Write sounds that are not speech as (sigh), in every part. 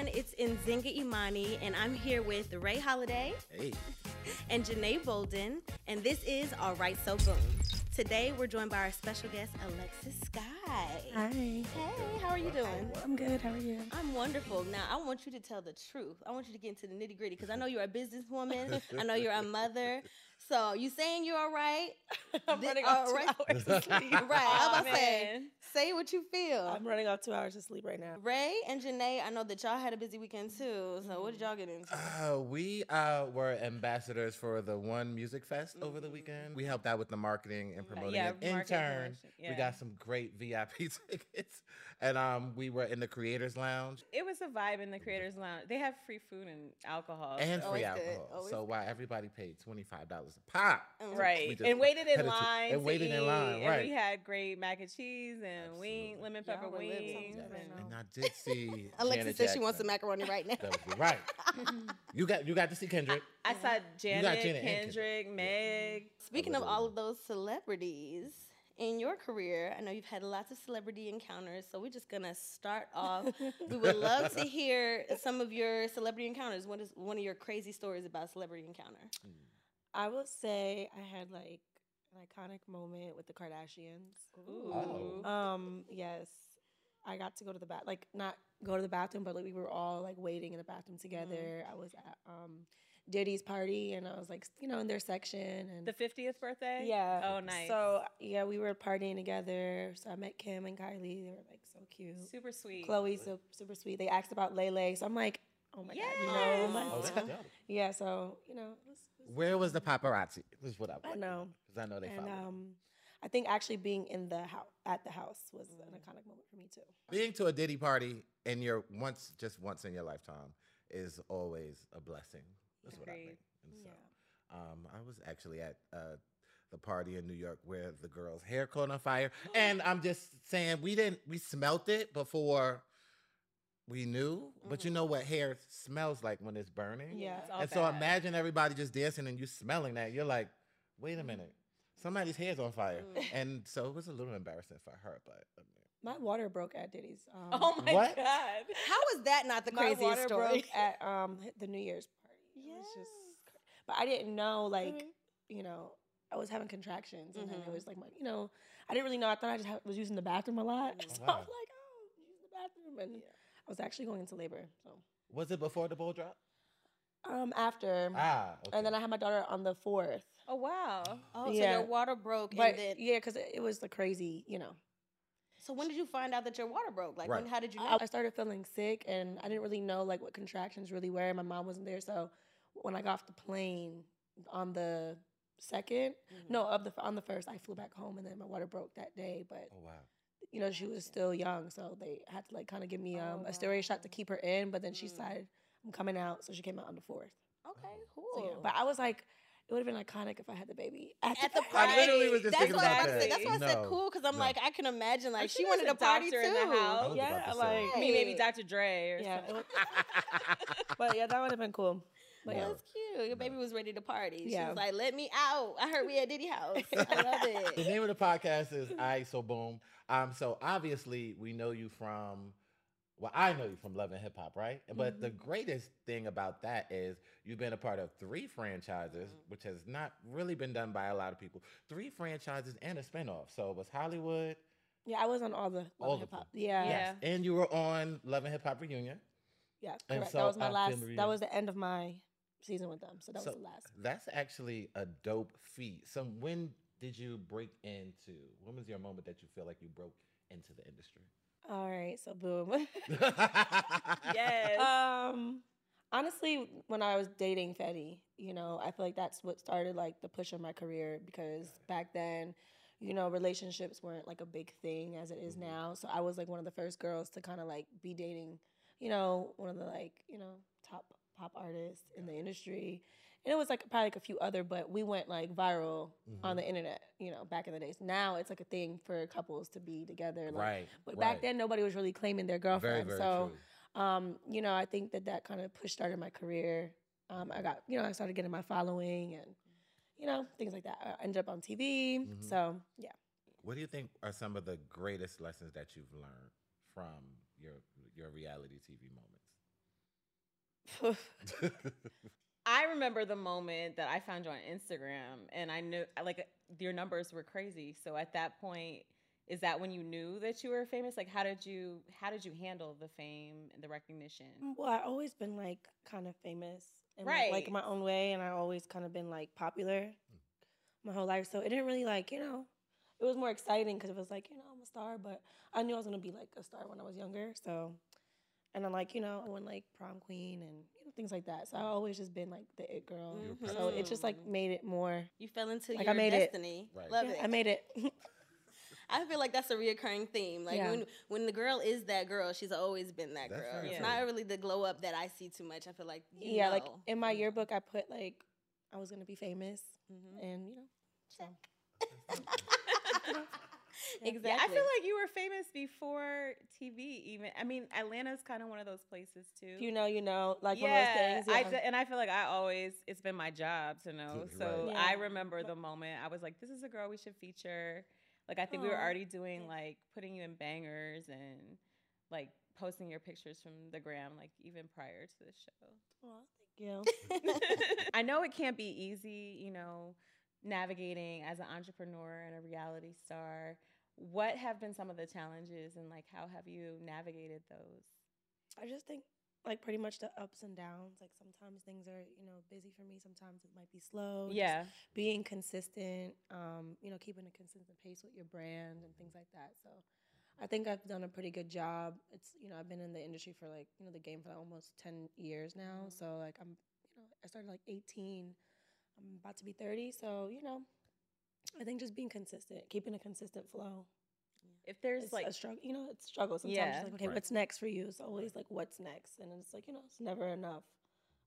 everyone. It's Nzinga Imani, and I'm here with Ray Holiday Hey. and Janae Bolden, and this is All Right So Boom. Today, we're joined by our special guest, Alexis Sky. Hi. Hey, how are you doing? I'm good. How are you? I'm wonderful. Now, I want you to tell the truth. I want you to get into the nitty gritty because I know you're a businesswoman. (laughs) I know you're a mother. So, you saying you're all right? (laughs) I'm running all off two right. hours of (laughs) sleep. Right. I was Aw, about to say, say what you feel. I'm running off two hours of sleep right now. Ray and Janae, I know that y'all had a busy weekend too. So, what did y'all get into? Uh, we uh, were ambassadors for the One Music Fest over the weekend. We helped out with the marketing and promoting yeah, it. In marketing turn, promotion, we got some great VIP (laughs) tickets. And um, we were in the Creators Lounge It was a vibe in the creators lounge. They have free food and alcohol. and so- free always alcohol. always So while everybody paid $25 a pop. Mm. Right, just and waited in headed to- line. and to waited in line, eat, and right. we had great mac and cheese and wing, Absolutely. lemon Y'all pepper were wings. Yes. and- And I did see (laughs) Alexis Janet says she wants some macaroni right now. That was right. (laughs) you got you got to see Kendrick. I saw Janet, Janet and Kendrick, Meg. Speaking of all of those celebrities in your career, I know you've had lots of celebrity encounters. So we're just gonna start off. (laughs) we would love to hear some of your celebrity encounters. What is one of your crazy stories about celebrity encounter? I will say I had like an iconic moment with the Kardashians. Ooh. Oh. Um, yes. I got to go to the bath, like not go to the bathroom, but like we were all like waiting in the bathroom together. I was at um Diddy's party and I was like, you know, in their section and The 50th birthday? yeah. Oh, nice. So yeah, we were partying together. So I met Kim and Kylie. They were like so cute. super sweet. Khloe, so super sweet. They asked about Lele, so I'm like, oh my god, you know, my Oh, that's (laughs) yeah. So you know, it was, it was, Where was the paparazzi? This is what I I want. know, Because I know they and follow. um, I think actually being in the house at the house was an iconic moment for me too. Being to a Diddy party in your once, just once in your lifetime, is always a blessing. That's what I Agreed. think. And so, Yeah. um, I was actually at uh, the party in New York where the girl's hair caught on fire, and I'm just saying we didn't, we smelt it before we knew, but you Mhm. know what hair smells like when it's burning. Yeah. It's all And so imagine everybody just dancing and you smelling that. You're like, wait Mm-hmm. a minute, somebody's hair's on fire. Mm. (laughs) And so it was a little embarrassing for her, but I mean, My water broke at Diddy's. Um, Oh my What? God. How is that not the my craziest water story? broke (laughs) at um the New Year's party. It was just, but I didn't know like Mhm. you know I was having contractions and then Mhm. it was like my you know I didn't really know. I thought I just ha- was using the bathroom a lot, Mm. (laughs) so I was like, oh, I'm the bathroom, and I was actually going into labor. So was it before the bull drop? um after, Ah, okay. and then I had my daughter on the fourth. Oh, wow. Oh, so your water broke, But and then yeah, because it, it was the crazy, you know. so when did you find out that your water broke? Like, when? How did you know? I, I started feeling sick, and I didn't really know like what contractions really were. My mom wasn't there, so when I got off the plane on the 2nd Mhm. no, of the on the first, I flew back home, and then my water broke that day. But oh wow. you know, she was still young, so they had to like kind of give me um, Oh, a steroid shot to keep her in. But then she Mm. decided I'm coming out, so she came out on the fourth. Okay, cool. So, yeah. But I was like, it would have been iconic if I had the baby at, at the party. (laughs) party. I literally was just That's thinking what I was about about to that. That's why I said cool because I'm no. like I can imagine like she wanted a party too. in the house. Yeah, about to say. like- I mean, maybe Dr. Dre or Yeah, something. (laughs) but yeah, that would have been cool. But yeah, No. That's cute. Your baby was ready to party. She was like, "Let me out." I heard we at Diddy house. (laughs) I love it. the name of the podcast is (laughs) I So Boom. Um, so obviously we know you from well, I know you from Love and Hip Hop, right? But the greatest thing about that is you've been a part of three franchises, Mhm. which has not really been done by a lot of people. Three franchises and a spinoff. So it was Hollywood, yeah, I was on all the All hip of hop. Yeah, yeah, Yeah. and you were on Love and Hip Hop Reunion. Yeah, correct. And that was my I last. That was the end of my season with them. So that So was the last. That's actually a dope feat. So when did you break into? When was your moment that you feel like you broke into the industry? All right, so boom. (laughs) Yes. um, honestly, when I was dating Fetty, you know, I feel like that's what started like the push of my career because back then, you know, relationships weren't like a big thing as it is Mhm. now. So I was like one of the first girls to kind of like be dating, you know, one of the like, you know, top pop artists in the industry. And it was like probably like a few other, but we went like viral on Mhm. the internet, you know, back in the days. Now it's like a thing for couples to be together. Like, right. But right. back then, nobody was really claiming their girlfriend. very so, true. um, you know, I think that that kind of push started my career. Um, I got, you know, I started getting my following and, you know, things like that. I ended up on TV. Mhm. So, yeah. What do you think are some of the greatest lessons that you've learned from your your reality TV moments? (laughs) I remember the moment that I found you on Instagram, and I knew like your numbers were crazy. So at that point, is that when you knew that you were famous? Like, how did you how did you handle the fame and the recognition? Mm, well, I always been like kind of famous, in my- Right. like in my own way, and I always kind of been like popular hmm. my whole life. So it didn't really like you know, it was more exciting because it was like you know I'm a star, but I knew I was gonna be like a star when I was younger. So, and I'm like you know I went like prom queen and you know things like that. So I always just been like the it girl. Mhm. So it just like made it more. You fell into Like, your I made it. destiny. Right. Love Yeah, it. I made it. (laughs) I feel like that's a reoccurring theme. Like Yeah. when when the girl is that girl, she's always been that That's girl. It's true. not really the glow up that I see too much. I feel like you yeah, like in my yearbook, I put like I was gonna be famous, Mhm. and you know, so (laughs) (laughs) exactly. Yeah, I feel like you were famous before TV. Even I mean, Atlanta's kind of one of those places too. you know, you know, like yeah, one of those things. I Yeah. d- and I feel like I always it's been my job to know. Right. So Yeah. I remember the moment I was like, "This is a girl we should feature." Like I think we were already doing like putting you in bangers and like posting your pictures from the gram like even prior to the show. Aw, thank you. (laughs) (laughs) I know it can't be easy, you know, navigating as an entrepreneur and a reality star. What have been some of the challenges and like how have you navigated those? I just think like pretty much the ups and downs. Like sometimes things are, you know, busy for me. Sometimes it might be slow. just Yeah. being consistent, um, you know, keeping a consistent pace with your brand and things like that. So I think I've done a pretty good job. It's, you know, I've been in the industry for like, you know, the game for like almost 10 years now. Mhm. So like I'm, you know, I started like 18. I'm about to be 30. So, you know, I think just being consistent, keeping a consistent flow. If there's It's like a struggle, you know, it's a struggle. Sometimes Yeah. it's like, okay, Right. what's next for you? It's always like, what's next? And it's like, you know, it's never enough.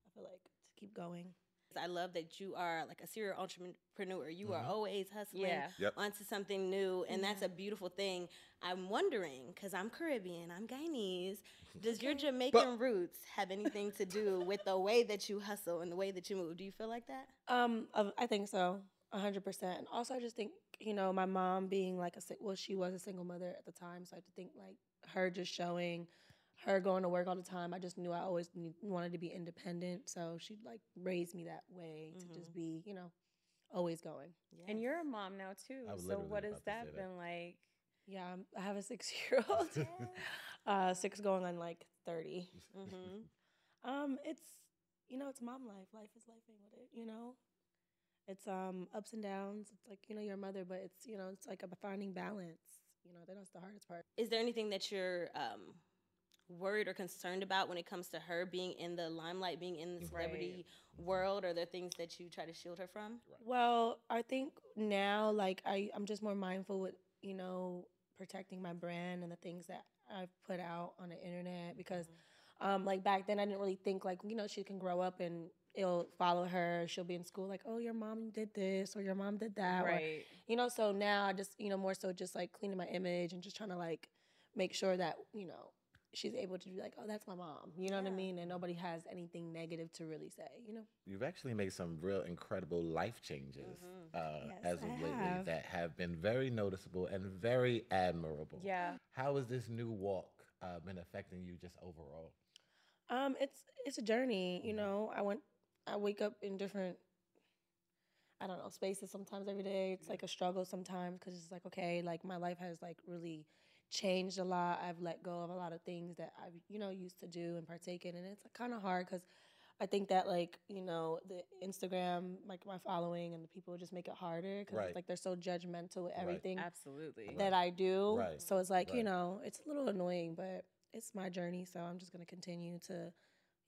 I feel like to keep going. I love that you are like a serial entrepreneur. You are Mhm. always hustling yeah. Yep. onto something new, and that's a beautiful thing. I'm wondering because I'm Caribbean, I'm Guyanese. Does your (laughs) Jamaican roots have anything to do with the way that you hustle and the way that you move? Do you feel like that? Um, I think so, a hundred percent. And also, I just think you know, my mom being like a si- well, she was a single mother at the time, so I have to think like her just showing, her going to work all the time. I just knew I always need, wanted to be independent, so she like raised me that way to just be, you know, always going. And you're a mom now too. So what has about to say that that. been like? Yeah, I'm, I have a six year old, uh, six going on like 30 hmm Um, it's you know, it's mom life. Life is lifing with it, you know. It's um ups and downs. It's like, you know, you're mother, but it's you know, it's like a finding balance. You know, that's the hardest part. Is there anything that you're um, worried or concerned about when it comes to her being in the limelight, being in the Right. celebrity world? Are there things that you try to shield her from? Well, I think now like I, I'm just more mindful with, you know, protecting my brand and the things that I've put out on the internet because um like back then I didn't really think like, you know, she can grow up and it'll follow her. She'll be in school like, oh, your mom did this or your mom did that. or Right. you know so now i just you know more so just like cleaning my image and just trying to like make sure that you know she's able to be like oh that's my mom you know what i mean and nobody has anything negative to really say you know You've actually made some real incredible life changes Mhm. uh, Yes, as of I lately have. that have been very noticeable and very admirable. Yeah. How has this new walk uh, been affecting you just overall? um it's it's a journey you Mhm. know i went i wake up in different i don't know spaces sometimes every day it's like a struggle sometimes because it's like okay like my life has like really changed a lot i've let go of a lot of things that i've you know used to do and partake in and it's kind of hard because I think that like you know the Instagram, like my following and the people just make it harder because Right. it's like they're so judgmental with Right. everything Absolutely. that I do. Right. So it's like you know it's a little annoying, but it's my journey, so I'm just gonna continue to,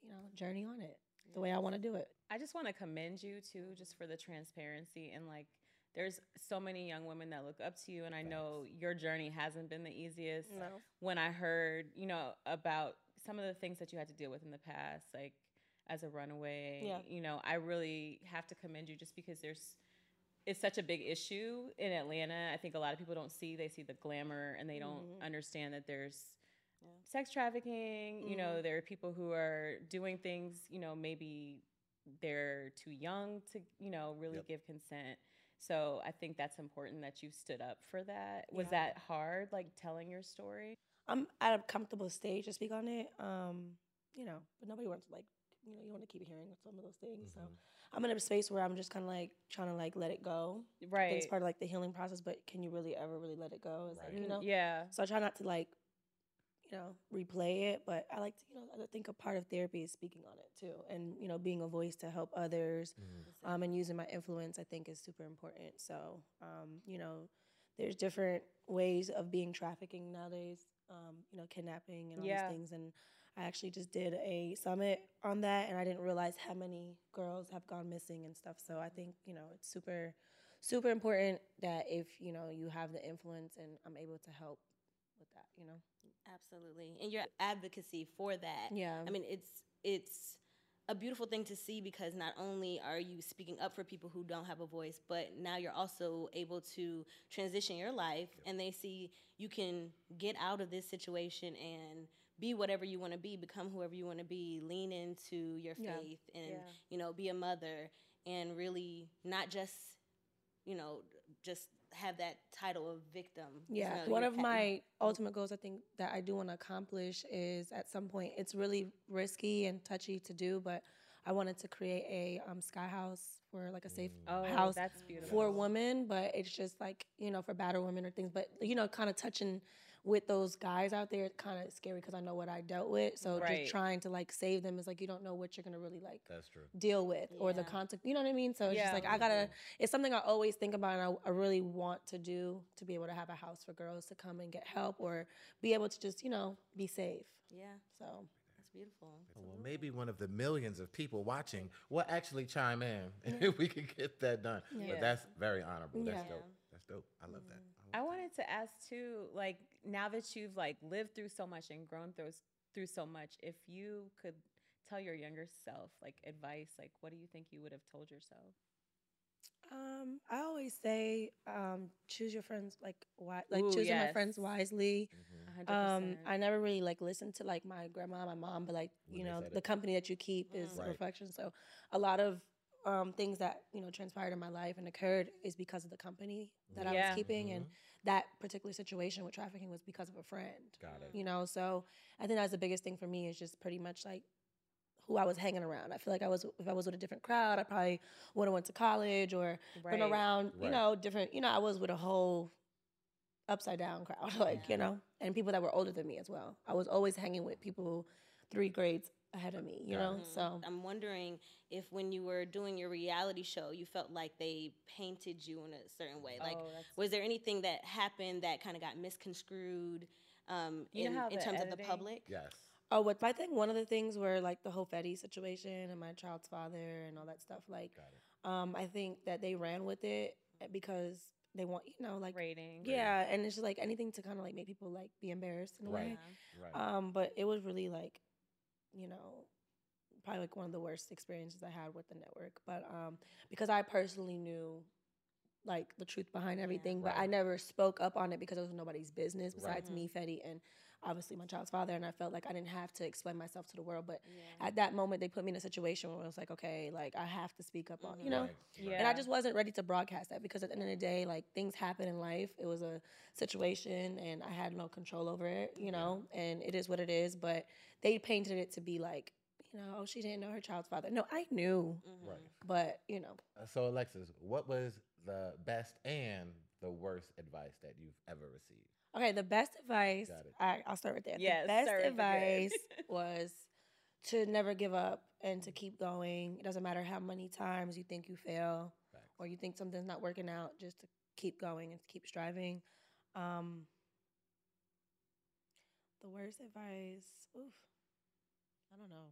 you know, journey on it the way I want to do it. I just want to commend you too, just for the transparency and like. There's so many young women that look up to you, and I know your journey hasn't been the easiest. No. When I heard, you know, about some of the things that you had to deal with in the past, like as a runaway, Yeah. you know, I really have to commend you just because there's it's such a big issue in Atlanta. I think a lot of people don't see they see the glamour and they don't Mhm. understand that there's Yeah. sex trafficking. You know, there are people who are doing things. You know, maybe they're too young to you know really Yep. give consent. So I think that's important that you stood up for that. Was Yeah. that hard, like telling your story? I'm at a comfortable stage to speak on it. Um, you know, but nobody wants to like you know you want to keep hearing some of those things. So Mhm. I'm in a space where I'm just kind of like trying to like let it go. Right. it's part of like the healing process, but can you really ever really let it go? It's like you know. Yeah. So I try not to like, you know, replay it, but I like to, you know, I think a part of therapy is speaking on it too, and you know, being a voice to help others, Mhm. um, and using my influence, I think, is super important. So, um, you know, there's different ways of being trafficking nowadays, um, you know, kidnapping and all Yeah. these things, and I actually just did a summit on that, and I didn't realize how many girls have gone missing and stuff. So I think you know it's super, super important that if you know you have the influence, and I'm able to help with that, you know. Absolutely. And your advocacy for that. Yeah. I mean, it's it's a beautiful thing to see because not only are you speaking up for people who don't have a voice, but now you're also able to transition your life and they see you can get out of this situation and be whatever you want to be, become whoever you want to be, lean into your Yeah. faith and Yeah. you know, be a mother and really not just you know, just have that title of victim. you Yeah, know, one of pa- my ultimate goals I think that I do want to accomplish is at some point it's really risky and touchy to do, but I wanted to create a um, sky house for like a safe Oh, house that's beautiful. for women, but it's just like you know for battered women or things, but you know kind of touching with those guys out there, it's kind of scary because I know what I dealt with. So Right. just trying to like save them is like you don't know what you're gonna really like That's true. deal with or the Yeah. contact. You know what I mean? So it's Yeah. just like I gotta. It's something I always think about, and I, I really want to do to be able to have a house for girls to come and get help or be able to just you know be safe. Yeah, So that's beautiful. Well, maybe one of the millions of people watching will actually chime in (laughs) if we could get that done. Yeah. But that's very honorable. Yeah. That's dope. That's dope. I love that. I wanted to ask too, like now that you've like lived through so much and grown through through so much, if you could tell your younger self like advice, like what do you think you would have told yourself? um, I always say um, choose your friends like why like Ooh, choosing my friends wisely. that. Mhm. 100%. Um, I never really like listened to like my grandma, my mom, but like When you they know the it. company that you keep is Mm. a Right. reflection. So a lot of um, things that you know transpired in my life and occurred is because of the company that I was keeping, and Mhm. that particular situation with trafficking was because of a friend. Got it. You know, so I think that's the biggest thing for me is just pretty much like who I was hanging around. I feel like I was if I was with a different crowd, I probably would have went to college or been Right. around, you Right. know, different. You know, I was with a whole upside down crowd, (laughs) like Yeah. you know, and people that were older than me as well. I was always hanging with people three grades ahead of me, you Got know. it. So I'm wondering if when you were doing your reality show, you felt like they painted you in a certain way. Like, Oh, was there anything that happened that kind of got misconstrued um, in, in the terms of the public? Yes. Oh, but I think one of the things were like the whole Fetty situation and my child's father and all that stuff. Like, um, I think that they ran with it because they want, you know, like, rating. yeah, and it's just like anything to kind of like make people like be embarrassed in a Right. way. Right. Um, but it was really like, you know, probably like one of the worst experiences I had with the network. But um, because I personally knew like the truth behind everything, but I never spoke up on it because it was nobody's business Right. besides me, Fetty, and obviously my child's father. And I felt like I didn't have to explain myself to the world. But Yeah. at that moment, they put me in a situation where it was like, okay, like I have to speak up on, you know. Right, right. Yeah. And I just wasn't ready to broadcast that because at the end of the day, like things happen in life. It was a situation and I had no control over it, you know, and it is what it is. But they painted it to be like, you know, oh, she didn't know her child's father. No, I knew, Mhm. Right. but you know, Uh, So, Alexis, what was the best and the worst advice that you've ever received? Okay, the best advice, Got it. I, I'll start with that. Yes, the best start with the good. advice (laughs) was to never give up and to keep going. It doesn't matter how many times you think you fail Facts. or you think something's not working out, just to keep going and to keep striving. Um, the worst advice, oof, I don't know.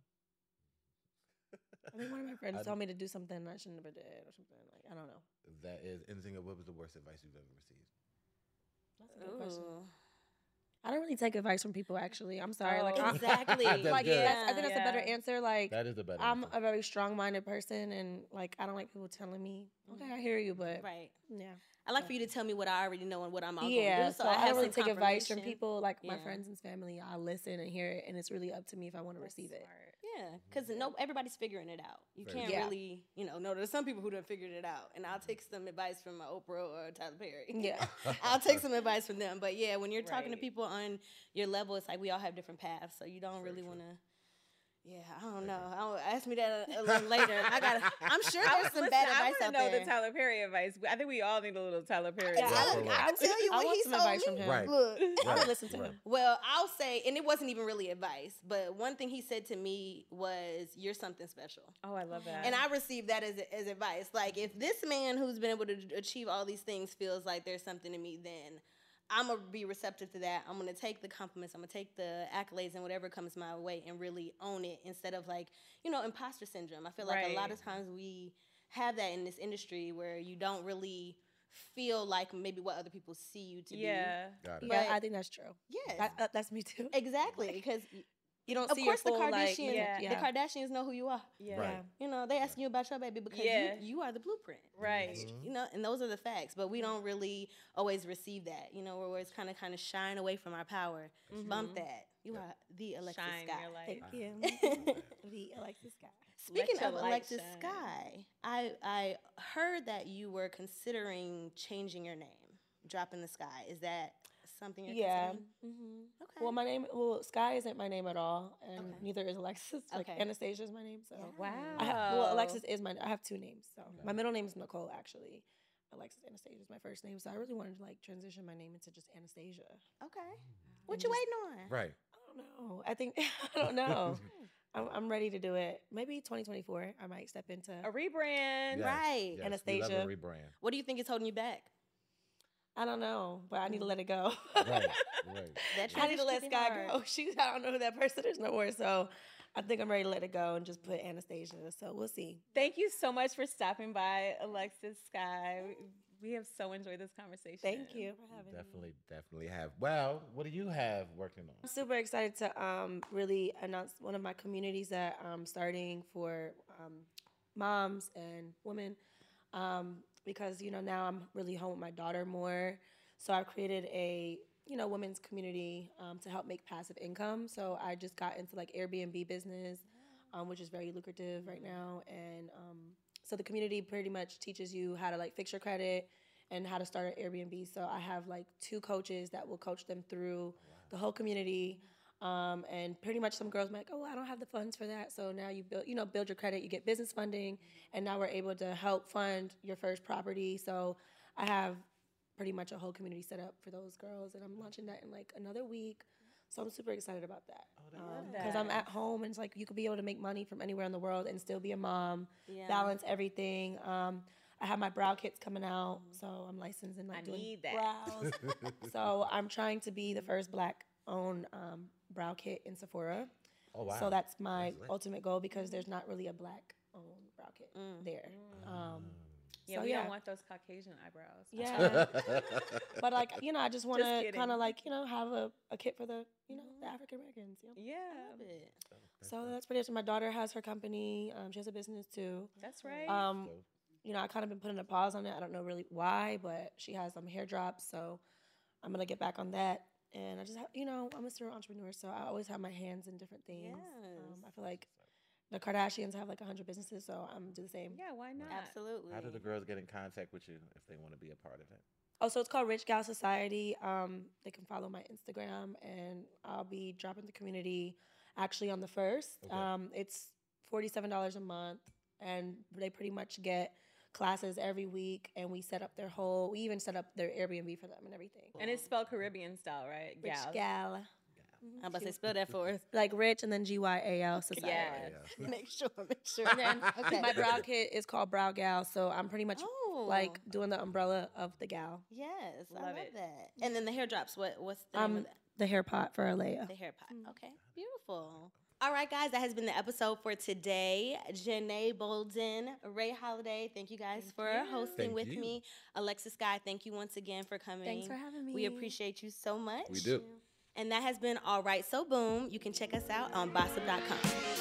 I think one of my friends (laughs) I- told me to do something I shouldn't have did or something. Like I don't know. That is, Nzinga, what was the worst advice you've ever received? That's a good question. I don't really take advice from people. Actually, I'm sorry. like Oh. I, Exactly. That's (laughs) like good. that's, I think that's a better answer. Like That is a better I'm answer. a very strong-minded person, and like I don't like people telling me, "Okay, I hear you," but Right. yeah, I like for you to tell me what I already know and what I'm all yeah. going to do. So, So, I, I, have don't really some take advice from confirmation. people. Like my Yeah. friends and family, I listen and hear it, and it's really up to me if I want to That's receive it. smart. Yeah, because no, everybody's figuring it out. You can't. Yeah. really, you know, no. There's some people who done figured it out, and I'll take some advice from my Oprah or Tyler Perry. (laughs) Yeah. I'll take some advice from them. But yeah, when you're talking to people on your level, it's like we all have different paths, so you don't Very really want to, Yeah, I don't know. I don't, ask me that a, a little later. I got. to I'm (laughs) sure there's some listen, bad I advice wanna out know there. the Tyler Perry advice. I think we all need a little Tyler Perry. Yeah, Yeah, I, for I real. can tell you I what want he some told advice me. from him. Right. Look, I Right, would listen to right. him. Well, I'll say, and it wasn't even really advice, but one thing he said to me was, "You're something special," Oh, I love that. and I received that as as advice. Like, if this man who's been able to achieve all these things feels like there's something in me, then I'm gonna be receptive to that. I'm gonna take the compliments. I'm gonna take the accolades and whatever comes my way, and really own it instead of like, you know, imposter syndrome. I feel like a lot of times we have that in this industry where you don't really feel like maybe what other people see you to yeah. Got it. Yeah, But- I think that's true. Yeah, That, that- that's me too. Exactly, because You don't of see course the your full, like, Kardashians, yeah, the. Kardashians know who you are. Yeah. Right. You know, they asking you about your baby because Yeah. you, you are the blueprint. Right. Mhm. You know, and those are the facts. But we don't really always receive that. You know, we're always kind of kind of shying away from our power. Bump Mhm. that. You Yeah. are the Alexis Shine Sky. your light. Thank Ah. you. (laughs) the Alexis Sky. Speaking of light Alexis shine. Sky, I I heard that you were considering changing your name, dropping the sky. Is that something Yeah. Mm-hmm. Okay. Well, my name, well, Sky isn't my name at all, and Okay. neither is Alexis. Like Okay. Anastasia is my name, so. Yeah. Wow. I have, well, Alexis is my. I have two names. So Okay. my middle name is Nicole, actually. Alexis Anastasia is my first name, so I really wanted to like transition my name into just Anastasia. Okay. What And you just- waiting on? Right. I don't know. I think (laughs) I don't know. (laughs) I'm, I'm ready to do it. Maybe 2024, I might step into. A rebrand. Yes, Right. yes, we love a Anastasia. rebrand. What do you think is holding you back? I don't know, but I need to let it go. Right. (laughs) Right. That I need to let can be Sky hard. go. (laughs) She, I don't know who that person is no more. So I think I'm ready to let it go and just put Anastasia. So we'll see. Thank you so much for stopping by, Alexis Sky. We- We have so enjoyed this conversation. Thank you for having me. Definitely, definitely have. Well, what do you have working on? I'm super excited to um, really announce one of my communities that I'm starting for um, moms and women um, because you know now I'm really home with my daughter more. So I've created a you know women's community um, to help make passive income. So I just got into like Airbnb business, um, which is very lucrative right now, and um, so the community pretty much teaches you how to like fix your credit and how to start an Airbnb. So I have like two coaches that will coach them through the whole community. Um, and pretty much some girls might like, oh, I don't have the funds for that. So now you build, you know, build your credit, you get business funding, and now we're able to help fund your first property. So I have pretty much a whole community set up for those girls, and I'm launching that in like another week. So I'm super excited about that because I'm at home and it's like you could be able to make money from anywhere in the world and still be a mom, Yeah. balance everything. Um, I have my brow kits coming out, so I'm licensed in like I doing need that. brows. (laughs) so I'm trying to be the first black owned um, brow kit in Sephora. Oh wow. So that's my That's ultimate goal because there's not really a black owned brow kit Mm. there. Um, Yeah, so we yeah, don't want those Caucasian eyebrows. yeah. (laughs) but like you know, I just want to kind of like you know have a, a kit for the you know the African Americans. You know? Yeah, Love it. So that's pretty much. My daughter has her company. Um, she has a business too. that's right. Um, Dope. you know, I kind of been putting a pause on it. I don't know really why, but she has some hair drops, so I'm gonna get back on that. And I just, have, you know, I'm a serial entrepreneur, so I always have my hands in different things. Um, Yes. I feel like the Kardashians have like 100 businesses, so I'm gonna do the same. yeah, why not? Absolutely. How do the girls get in contact with you if they want to be a part of it? Oh, so it's called Rich Gyal Society. Um, they can follow my Instagram, and I'll be dropping the community actually on the first. Okay. Um, it's forty-seven dollars a month, and they pretty much get classes every week, and we set up their whole. We even set up their Airbnb for them and everything. And it's spelled Caribbean style, right? Rich Gyal. Gal, I'm about to say, spell that for us. like Rich, and then G Y A L Society. Yeah. (laughs) make sure, make sure. And then (laughs) Okay. my brow kit is called Brow Gyal, so I'm pretty much Oh. like doing the umbrella of the gal. Yes, I Love love it. that. And then the hair drops. What what's the name Um, of that? the hair pot for Alea. The hair pot. Okay, beautiful. All right, guys, that has been the episode for today. Janae Bolden, Ray Holiday, thank you guys for you. hosting Thank with you. me. Alexis Sky, thank you once again for coming. Thanks for having me. We appreciate you so much. We do. And that has been All Right So Boom. You can check us out on bossip.com.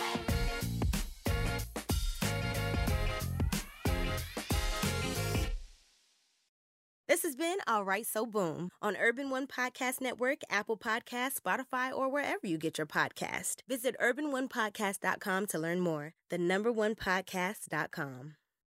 has been All Right So Boom on Urban One Podcast Network, Apple Podcasts, Spotify, or wherever you get your podcast. Visit urbanonepodcast.com to learn more. The number one podcast.com.